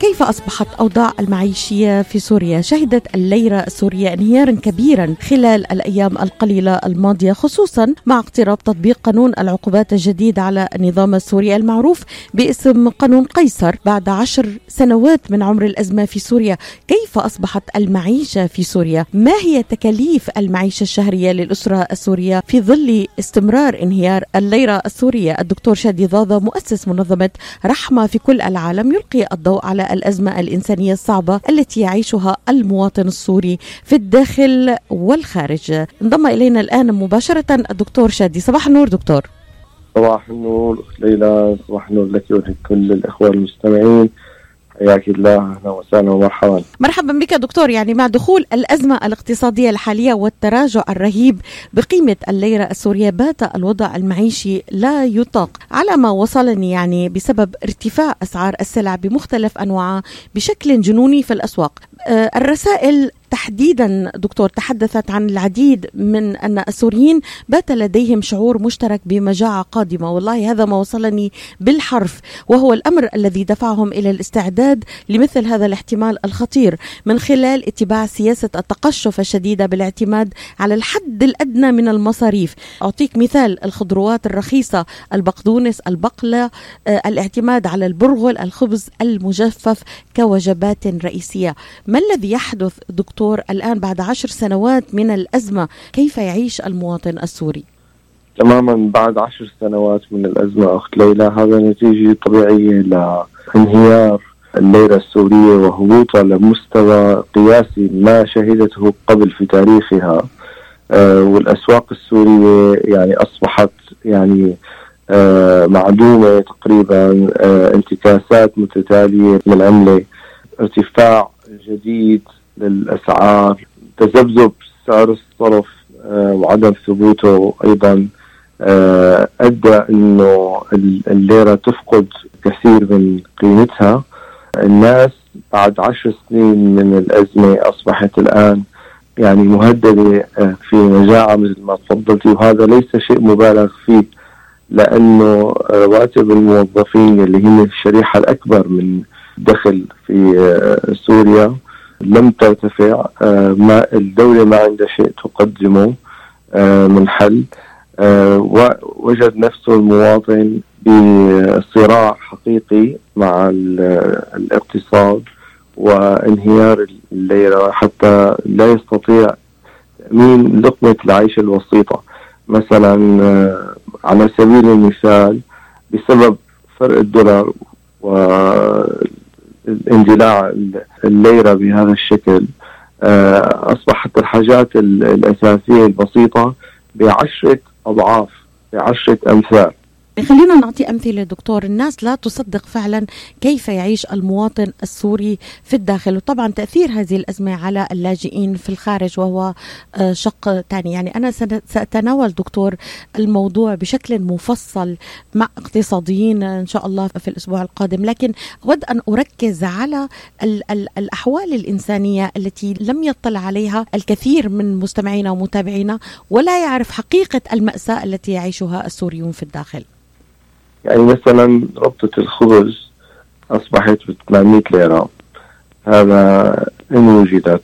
كيف أصبحت أوضاع المعيشية في سوريا؟ شهدت الليرة السورية انهيارا كبيرا خلال الأيام القليلة الماضية خصوصا مع اقتراب تطبيق قانون العقوبات الجديد على النظام السوري المعروف باسم قانون قيصر بعد عشر سنوات من عمر الأزمة في سوريا كيف أصبحت المعيشة في سوريا؟ ما هي تكاليف المعيشة الشهرية للأسرة السورية في ظل استمرار انهيار الليرة السورية؟ الدكتور شادي ضاضة مؤسس منظمة رحمة في كل العالم يلقي الضوء على الأزمة الإنسانية الصعبة التي يعيشها المواطن السوري في الداخل والخارج. انضم إلينا الآن مباشرة الدكتور شادي. صباح النور دكتور. صباح النور ليلى. صباح النور لك ولكل الإخوة المستمعين. حياك الله أهلا وسهلا ومرحبا. مرحبا بك دكتور. يعني مع دخول الأزمة الاقتصادية الحالية والتراجع الرهيب بقيمة الليرة السورية بات الوضع المعيشي لا يطاق على ما وصلني يعني بسبب ارتفاع أسعار السلع بمختلف انواعها بشكل جنوني في الأسواق. آه، الرسائل تحديدا دكتور تحدثت عن العديد من ان السوريين بات لديهم شعور مشترك بمجاعة قادمة. والله هذا ما وصلني بالحرف وهو الأمر الذي دفعهم إلى الاستعداد لمثل هذا الاحتمال الخطير من خلال اتباع سياسة التقشف الشديدة بالاعتماد على الحد الأدنى من المصاريف. أعطيك مثال الخضروات الرخيصة البقدونس البقلة آه، الاعتماد على البرغل الخبز المجفف كوجبات رئيسية. ما الذي يحدث دكتور؟ دكتور الآن بعد عشر سنوات من الأزمة كيف يعيش المواطن السوري؟ تماما بعد عشر سنوات من الأزمة أخت ليلى هذا نتيجة طبيعية لانهيار الليرة السورية وهبوطها لمستوى قياسي ما شهدته قبل في تاريخها آه والأسواق السورية يعني أصبحت يعني آه معدومة تقريبا آه انتكاسات متتالية من العملة ارتفاع جديد للأسعار تذبذب سعر الصرف آه، وعدم ثبوته أيضا آه، أدى إنه الليرة تفقد كثير من قيمتها. الناس بعد عشر سنين من الأزمة أصبحت الآن يعني مهددة آه، في مجاعه مثل ما تفضلتي وهذا ليس شيء مبالغ فيه لأنه رواتب الموظفين اللي هي الشريحة الأكبر من دخل في سوريا لم ترتفع آه، ما الدولة ما عندها شيء تقدمه آه، من حل آه، ووجد نفسه المواطن بصراع حقيقي مع الاقتصاد وانهيار الليرة حتى لا يستطيع تأمين لقمة العيش الوسيطة. مثلا على سبيل المثال بسبب فرق الدولار اندلاع الليرة بهذا الشكل. آه، أصبحت الحاجات الأساسية البسيطة بعشرة أضعاف بعشرة أمثال. خلينا نعطي أمثلة دكتور الناس لا تصدق فعلا كيف يعيش المواطن السوري في الداخل وطبعا تأثير هذه الأزمة على اللاجئين في الخارج وهو آه، شق ثاني يعني أنا سأتناول دكتور الموضوع بشكل مفصل مع اقتصاديين إن شاء الله في الأسبوع القادم. لكن أود أن أركز على ال ال الأحوال الإنسانية التي لم يطلع عليها الكثير من مستمعينا ومتابعينا ولا يعرف حقيقة المأساة التي يعيشها السوريون في الداخل. يعني مثلا ربطة الخبز أصبحت ب 800 ليرة. هذا إن وجدت.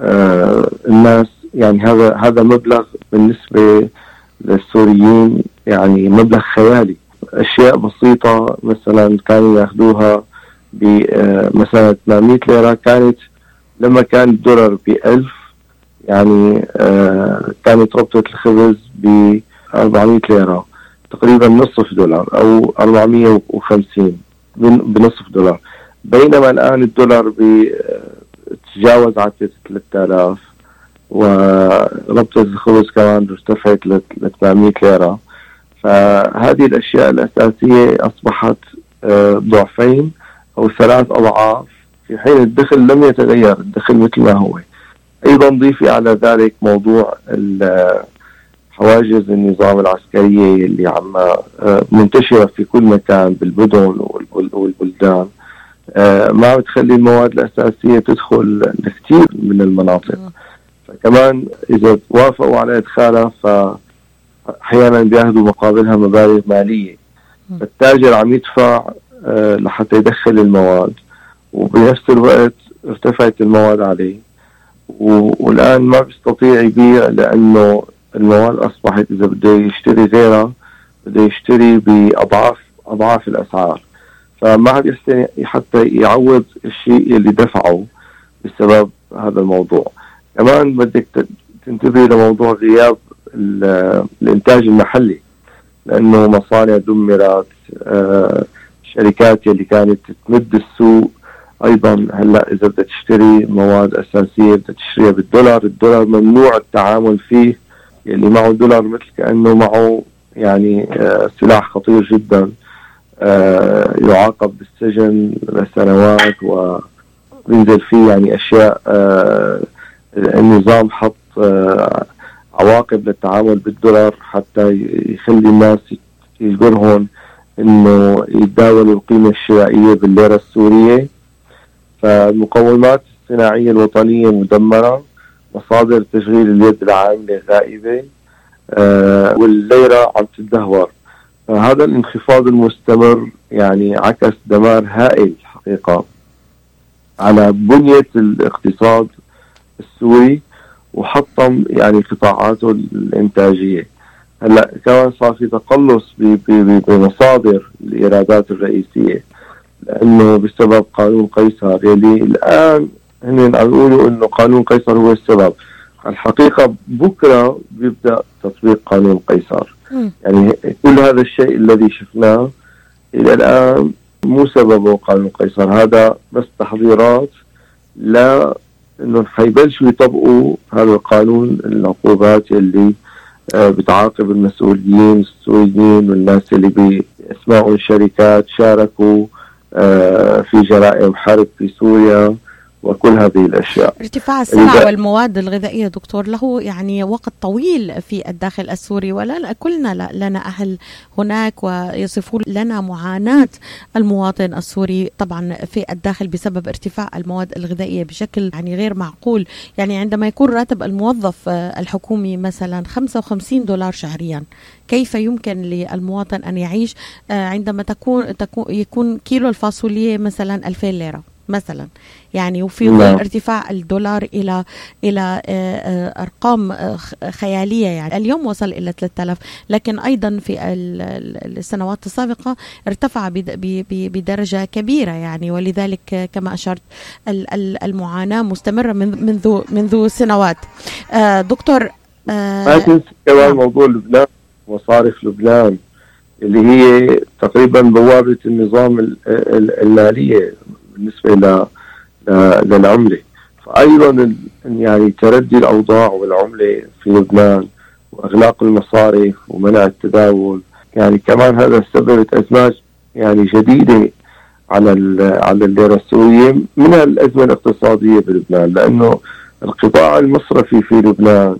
آه الناس يعني هذا هذا مبلغ بالنسبة للسوريين يعني مبلغ خيالي. أشياء بسيطة مثلا كانوا يأخذوها ب آه مثلا 800 ليرة كانت لما كان الدولار ب 1000 يعني آه كانت ربطة الخبز ب 400 ليرة. تقريبا نصف دولار أو 450 بنصف دولار. بينما الآن الدولار تجاوز على 3000 وربطة الخبز كمان ارتفعت ل 800 ليرة. فهذه الأشياء الأساسية أصبحت آه، ضعفين أو ثلاث أضعاف في حين الدخل لم يتغير الدخل مثل ما هو. أيضا ضيفي على ذلك موضوع حواجز النظام العسكرية اللي عم آه، منتشرة في كل مكان بالمدن والبلدان. آه، ما بتخلي المواد الأساسية تدخل لكثير من المناطق. فكمان إذا وافقوا على إدخالها فأحيانا بياخذوا مقابلها مبالغ مالية. فالتاجر عم يدفع آه، لحتى يدخل المواد. وبنفس الوقت ارتفعت المواد عليه. والآن ما بيستطيع يبيع لأنه المواد أصبحت إذا بده يشتري غيرها بده يشتري بأضعاف أضعاف الأسعار. فما عاد يحسن حتى يعوض الشيء اللي دفعه بسبب هذا الموضوع. كمان بدك تنتبه لموضوع غياب الإنتاج المحلي لأنه مصانع دمرت الشركات آه، اللي كانت تمد السوق. أيضا هلأ إذا بدك تشتري مواد أساسية بدك تشتريها بالدولار الدولار ممنوع التعامل فيه اللي معه دولار مثل كأنه معه يعني آه، سلاح خطير جدا آه، يعاقب بالسجن لسنوات وينزل فيه يعني أشياء النظام حط عواقب للتعامل بالدولار حتى يخلي الناس يجبرهم إنه يتداولوا القيمة الشرائيه بالليرة السورية. فالمقومات الصناعية الوطنية مدمرة. مصادر تشغيل اليد العامله غائبة آه والليرة عم تدهور فهذا الانخفاض المستمر يعني عكس دمار هائل حقيقة. على بنية الاقتصاد السوري وحطم يعني قطاعاته الإنتاجية. هلأ كمان صار في تقلص بمصادر الإيرادات الرئيسية لأنه بسبب قانون قيصر يلي الآن هن عم يقولوا إنه قانون قيصر هو السبب. الحقيقة بكرة بيبدأ تطبيق قانون قيصر. يعني كل هذا الشيء الذي شفناه إلى الآن مو سببه قانون قيصر. هذا بس تحضيرات لا إنه حيبلشوا يطبقوا هذا القانون العقوبات اللي آه، بتعاقب المسؤولين السوريين والناس اللي باسمائهم شركات شاركوا آه، في جرائم حرب في سوريا. وكل هذه الأشياء. ارتفاع السلع والمواد الغذائية دكتور له يعني وقت طويل في الداخل السوري ولا كلنا لنا أهل هناك ويصفون لنا معاناة المواطن السوري طبعا في الداخل بسبب ارتفاع المواد الغذائية بشكل يعني غير معقول. يعني عندما يكون راتب الموظف الحكومي مثلا 55 دولار شهريا كيف يمكن للمواطن أن يعيش؟ عندما تكون, تكون يكون كيلو الفاصولية مثلا 2000 ليرة. مثلا. يعني وفي ظل نعم. ارتفاع الدولار إلى إلى آه، آه، أرقام آه، خيالية يعني. اليوم وصل إلى 3000 لكن أيضا في السنوات السابقة ارتفع بدرجة كبيرة يعني. ولذلك كما أشرت المعاناة مستمرة منذ منذ سنوات. دكتور ما تنسى كمان نعم. موضوع لبنان مصارف لبنان اللي هي تقريبا بوابة النظام المالية. بالنسبة ل للعملة. فايضا يعني تردي الأوضاع والعملة في لبنان وأغلاق المصارف ومنع التداول. يعني كمان هذا سببت أزمات يعني جديده على على الليره السوريه منها الأزمة الاقتصادية بلبنان لأنه القطاع المصرفي في لبنان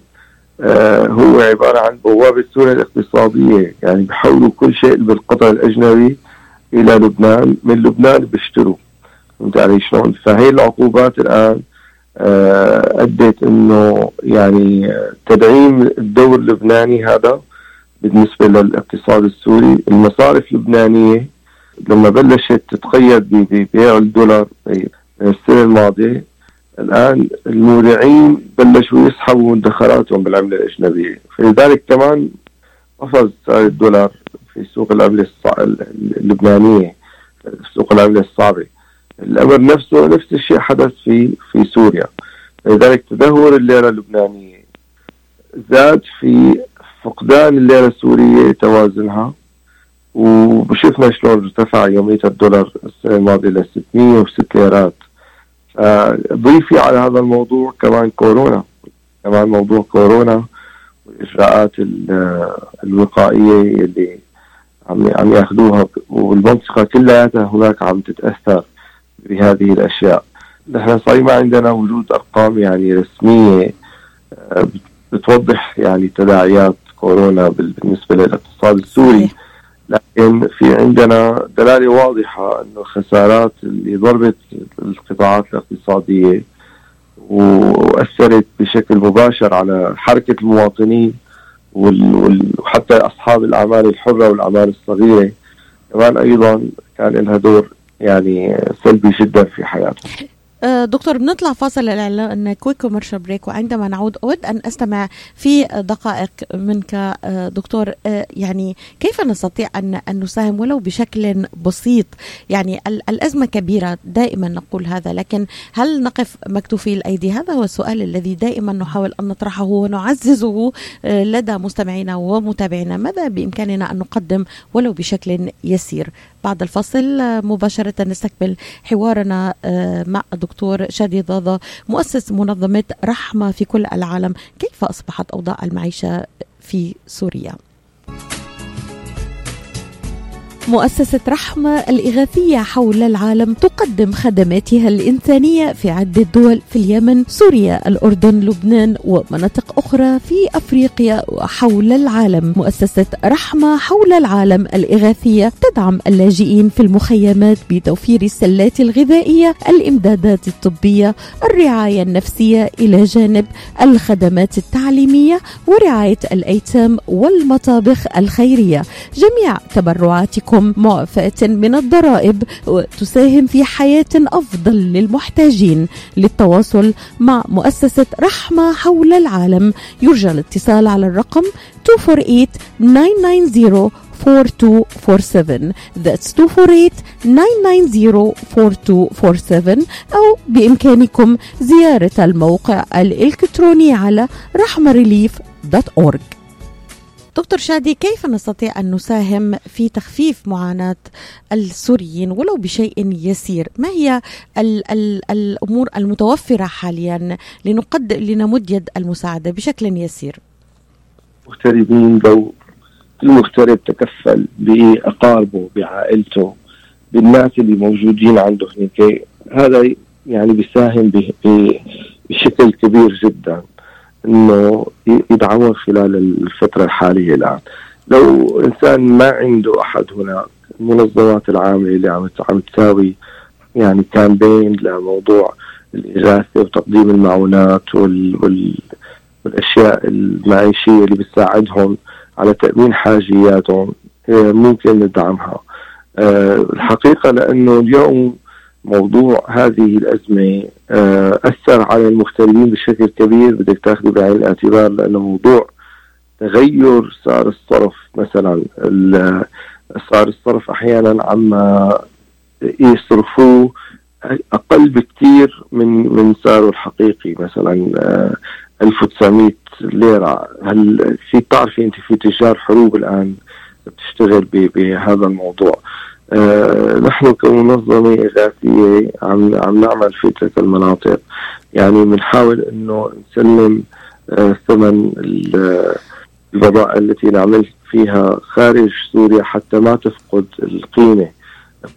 آه هو عبارة عن بوابه سوريا الاقتصادية. يعني بحولوا كل شيء بالقطع الأجنبي إلى لبنان من لبنان بيشتروا. فهمت علي شلون؟ فهي العقوبات الآن آه، أدت إنه يعني تدعيم الدور اللبناني هذا بالنسبة للاقتصاد السوري، المصارف اللبنانية لما بلشت تتقيد ببيع الدولار السنة الماضية الآن المودعين بلشوا يسحبوا مدخراتهم بالعملة الأجنبية، فلذلك كمان قفز سعر الدولار في سوق العملة اللبنانية سوق العملة الصعبة. الأمر نفسه نفس الشيء حدث في في سوريا. لذلك تدهور الليره اللبنانية. زاد في فقدان الليره السورية توازنها وشفنا شلون ارتفع يومية الدولار السنة الماضية ل 606 ليرات ضيفي على هذا الموضوع كمان كورونا. كمان موضوع كورونا والإجراءات الوقائية اللي عم عم ياخذوها. والمنطقة كلها هناك عم تتأثر. بهذه الأشياء. نحن صحيح ما عندنا وجود أرقام يعني رسمية آه، بتوضح يعني تداعيات كورونا بالنسبة للاقتصاد السوري. لكن في عندنا دلالة واضحة إنه الخسارات اللي ضربت القطاعات الاقتصادية وأثرت بشكل مباشر على حركة المواطنين وحتى أصحاب الأعمال الحرة والأعمال الصغيرة. كمان أيضا كان لها دور يعني سلبي جدا في حياتهم آه، دكتور بنطلع فاصل الإعلان quick commercial break وعندما نعود أود أن أستمع في دقائق منك آه، دكتور. آه، يعني كيف نستطيع أن نساهم ولو بشكل بسيط؟ يعني الأزمة كبيرة دائما نقول هذا لكن هل نقف مكتوفي الأيدي؟ هذا هو السؤال الذي دائما نحاول أن نطرحه ونعززه لدى مستمعينا ومتابعينا. ماذا بإمكاننا أن نقدم ولو بشكل يسير؟ بعد الفصل مباشرة نستكمل حوارنا مع الدكتور الدكتور شادي ضاضة مؤسس منظمة رحمة في كل العالم. كيف أصبحت أوضاع المعيشة في سوريا؟ مؤسسة رحمة الإغاثية حول العالم تقدم خدماتها الإنسانية في عدة دول في اليمن، سوريا، الأردن، لبنان ومناطق أخرى في أفريقيا وحول العالم. مؤسسة رحمة حول العالم الإغاثية تدعم اللاجئين في المخيمات بتوفير السلات الغذائية، الإمدادات الطبية، الرعاية النفسية إلى جانب الخدمات التعليمية ورعاية الأيتام والمطابخ الخيرية. جميع تبرعاتكم لكم معفاة من الضرائب وتساهم في حياة أفضل للمحتاجين للتواصل مع مؤسسة رحمة حول العالم. يرجى الاتصال على الرقم 248 990 4247 That's 248 990 4247 أو بإمكانكم زيارة الموقع الإلكتروني على رحمريليف.org دكتور شادي كيف نستطيع أن نساهم في تخفيف معاناة السوريين ولو بشيء يسير؟ ما هي ال ال الأمور المتوفرة حاليا لنقدم لنمد يد المساعدة بشكل يسير؟ مغتربين لو المغترب تكفل بأقاربه بعائلته بالناس اللي موجودين عنده هناك هذا يعني بيساهم بشكل كبير جدا. إنه يدعمون خلال الفترة الحالية الآن. لو إنسان ما عنده أحد هناك المنظمات العامله اللي عم عم تساوي يعني كامبين لموضوع الإغاثة وتقديم المعونات وال, وال والأشياء المعيشية اللي بتساعدهم على تأمين حاجياتهم ممكن ندعمها. أه الحقيقة لأنه اليوم موضوع هذه الأزمة آه، أثر على المغتربين بشكل كبير. بدك تاخذي بعين الاعتبار لأنه موضوع تغير سعر الصرف مثلا. صار الصرف أحيانا عما يصرفوه أقل بكثير من من سعره الحقيقي. مثلا 1900 آه، ليرة. هل في بتعرفي أنت في تجار حروب الآن بتشتغل بهذا الموضوع؟ آه، نحن كمنظمة إغاثية عم عم نعمل في تلك المناطق. يعني بنحاول إنه نسلم آه، ثمن البضائع التي نعمل فيها خارج سوريا حتى ما تفقد القيمة.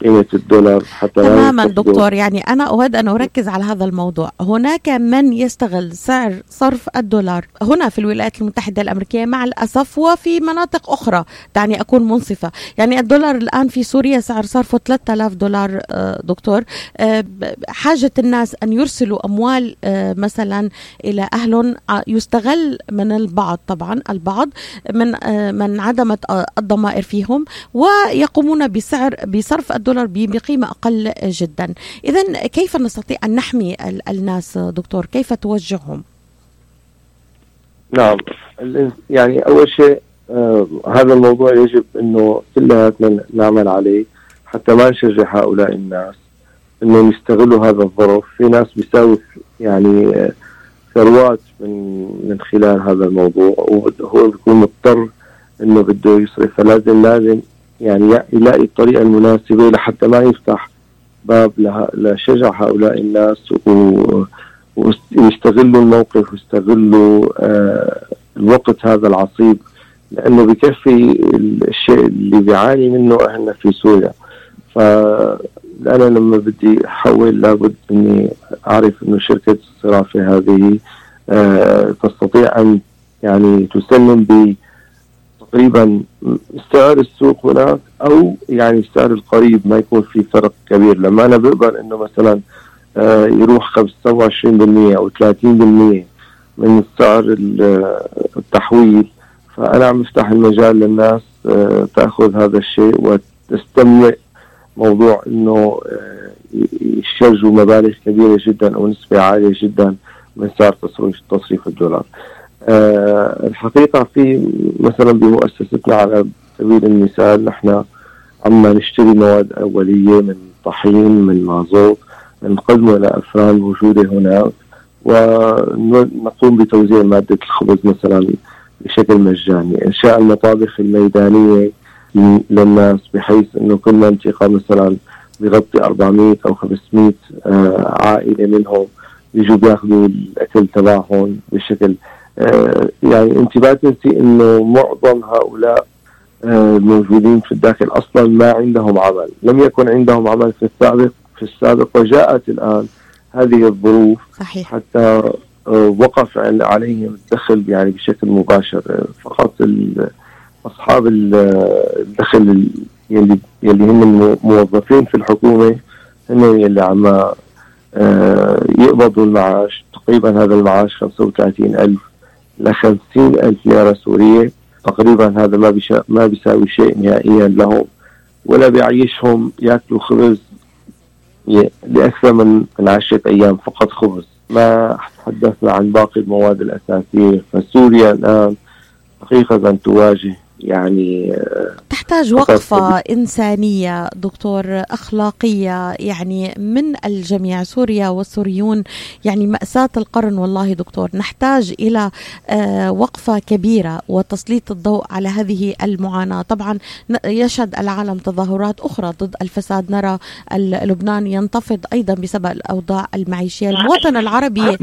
قيمة الدولار حتى تماما دكتور. يعني أنا أود أن أركز على هذا الموضوع. هناك من يستغل سعر صرف الدولار هنا في الولايات المتحدة الأمريكية مع الأسف وفي مناطق أخرى. دعني أكون منصفة. يعني الدولار الآن في سوريا سعر صرفه 3000 دولار آه، دكتور. آه، حاجة الناس أن يرسلوا أموال آه، مثلا إلى أهل يستغل من البعض طبعا البعض من من عدمت الضمائر فيهم ويقومون بسعر بصرف الدولار بقيمة أقل جدا. إذا كيف نستطيع أن نحمي الناس دكتور؟ كيف توجههم؟ نعم. يعني أول شيء آه هذا الموضوع يجب أنه كلياتنا نعمل عليه حتى ما نشجع هؤلاء الناس انه يستغلوا هذا الظرف. في ناس بيساوي يعني آه، ثروات من من خلال هذا الموضوع. وهو بيكون مضطر إنه بده يصرف. فلازم لازم يعني يلاقي الطريقة المناسبة لحتى ما يفتح باب لشجع هؤلاء الناس ويستغلوا الموقف ويستغلوا آه الوقت هذا العصيب لأنه بكفي الشيء اللي بيعاني منه اهلنا في سوريا. فانا لما بدي أحول لابد إني أعرف إنه شركة الصرافة هذه آه تستطيع أن يعني تسلم تقريبا سعر السوق هناك أو يعني السعر القريب ما يكون في فرق كبير لما أنا بقبل إنه مثلا آه، يروح 25% أو 30% من سعر التحويل فأنا عم بفتح المجال للناس آه، تأخذ هذا الشيء وتستمع موضوع إنه يشجوا مبالغ كبيرة جدا أو نسبة عالية جدا من سعر تصريف تصريف الدولار. الحقيقة في مثلا بمؤسستنا على سبيل المثال نحن عم نشتري مواد أولية من طحين من مازوت نقدمه لافران موجودة هناك ونقوم بتوزيع مادة الخبز مثلا بشكل مجاني، إنشاء المطابخ الميدانية للناس بحيث إنه كل منطقة مثلا بغطي 400 أو 500 آه، عائلة منهم بيجوا بياخذوا الأكل تبعهم بشكل آه، يعني انت لا تنسي إنه معظم هؤلاء الموجودين في الداخل أصلا ما عندهم عمل، لم يكن عندهم عمل في السابق في السابق وجاءت الآن هذه الظروف صحيح. حتى آه، وقف عليهم الدخل يعني بشكل مباشر. فقط أصحاب الدخل يلي يلي هم موظفين في الحكومة هم يلي عم آه، يقبضوا المعاش. تقريبا هذا المعاش 35 ألف ل 50 ألف ليرة سورية تقريبا هذا ما بيشا ما بيساوي شيء نهائيا لهم. ولا بيعيشهم يأكلوا خبز. لأكثر من من عشرة أيام فقط خبز. ما تحدثنا عن باقي المواد الأساسية. فسوريا الآن حقيقه تواجه. يعني تحتاج وقفة إنسانية دكتور أخلاقية يعني من الجميع سوريا والسوريون يعني مأساة القرن والله دكتور. نحتاج إلى آه، وقفة كبيرة وتسليط الضوء على هذه المعاناة. طبعا يشهد العالم تظاهرات أخرى ضد الفساد. نرى لبنان ينتفض أيضا بسبب الأوضاع المعيشية. المواطن العربي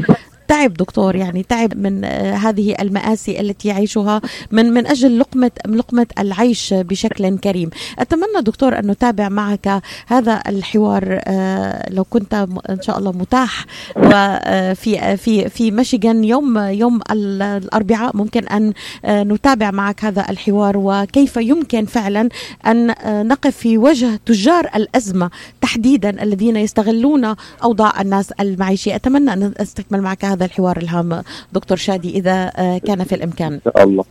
تعب دكتور يعني تعب من آه، هذه المآسي التي يعيشها من من أجل لقمة لقمة العيش بشكل كريم. أتمنى دكتور أن نتابع معك هذا الحوار آه، لو كنت إن شاء الله متاح وفي آه، في في ميشيغان يوم يوم الأربعاء. ممكن أن نتابع معك هذا الحوار وكيف يمكن فعلا أن نقف في وجه تجار الأزمة تحديدا الذين يستغلون أوضاع الناس المعيشية. أتمنى أن أستكمل معك هذا الحوار الهام. دكتور شادي إذا آه، كان في الإمكان. إن شاء الله.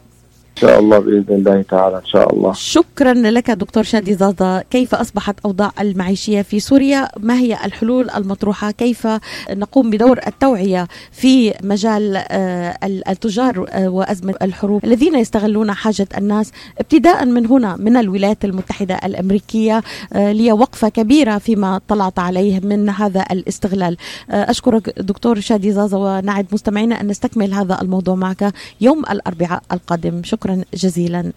شاء الله بإذن الله تعالى إن شاء الله. شكرا لك دكتور شادي زازا. كيف أصبحت أوضاع المعيشية في سوريا؟ ما هي الحلول المطروحة؟ كيف نقوم بدور التوعية في مجال آه، التجار آه، وأزمة الحروب الذين يستغلون حاجة الناس؟ ابتداء من هنا من الولايات المتحدة الأمريكية آه، لي وقفة كبيرة فيما طلعت عليه من هذا الاستغلال. أشكرك دكتور شادي زازا ونعد مستمعينا أن نستكمل هذا الموضوع معك يوم الأربعاء القادم. شكرا جزيلا.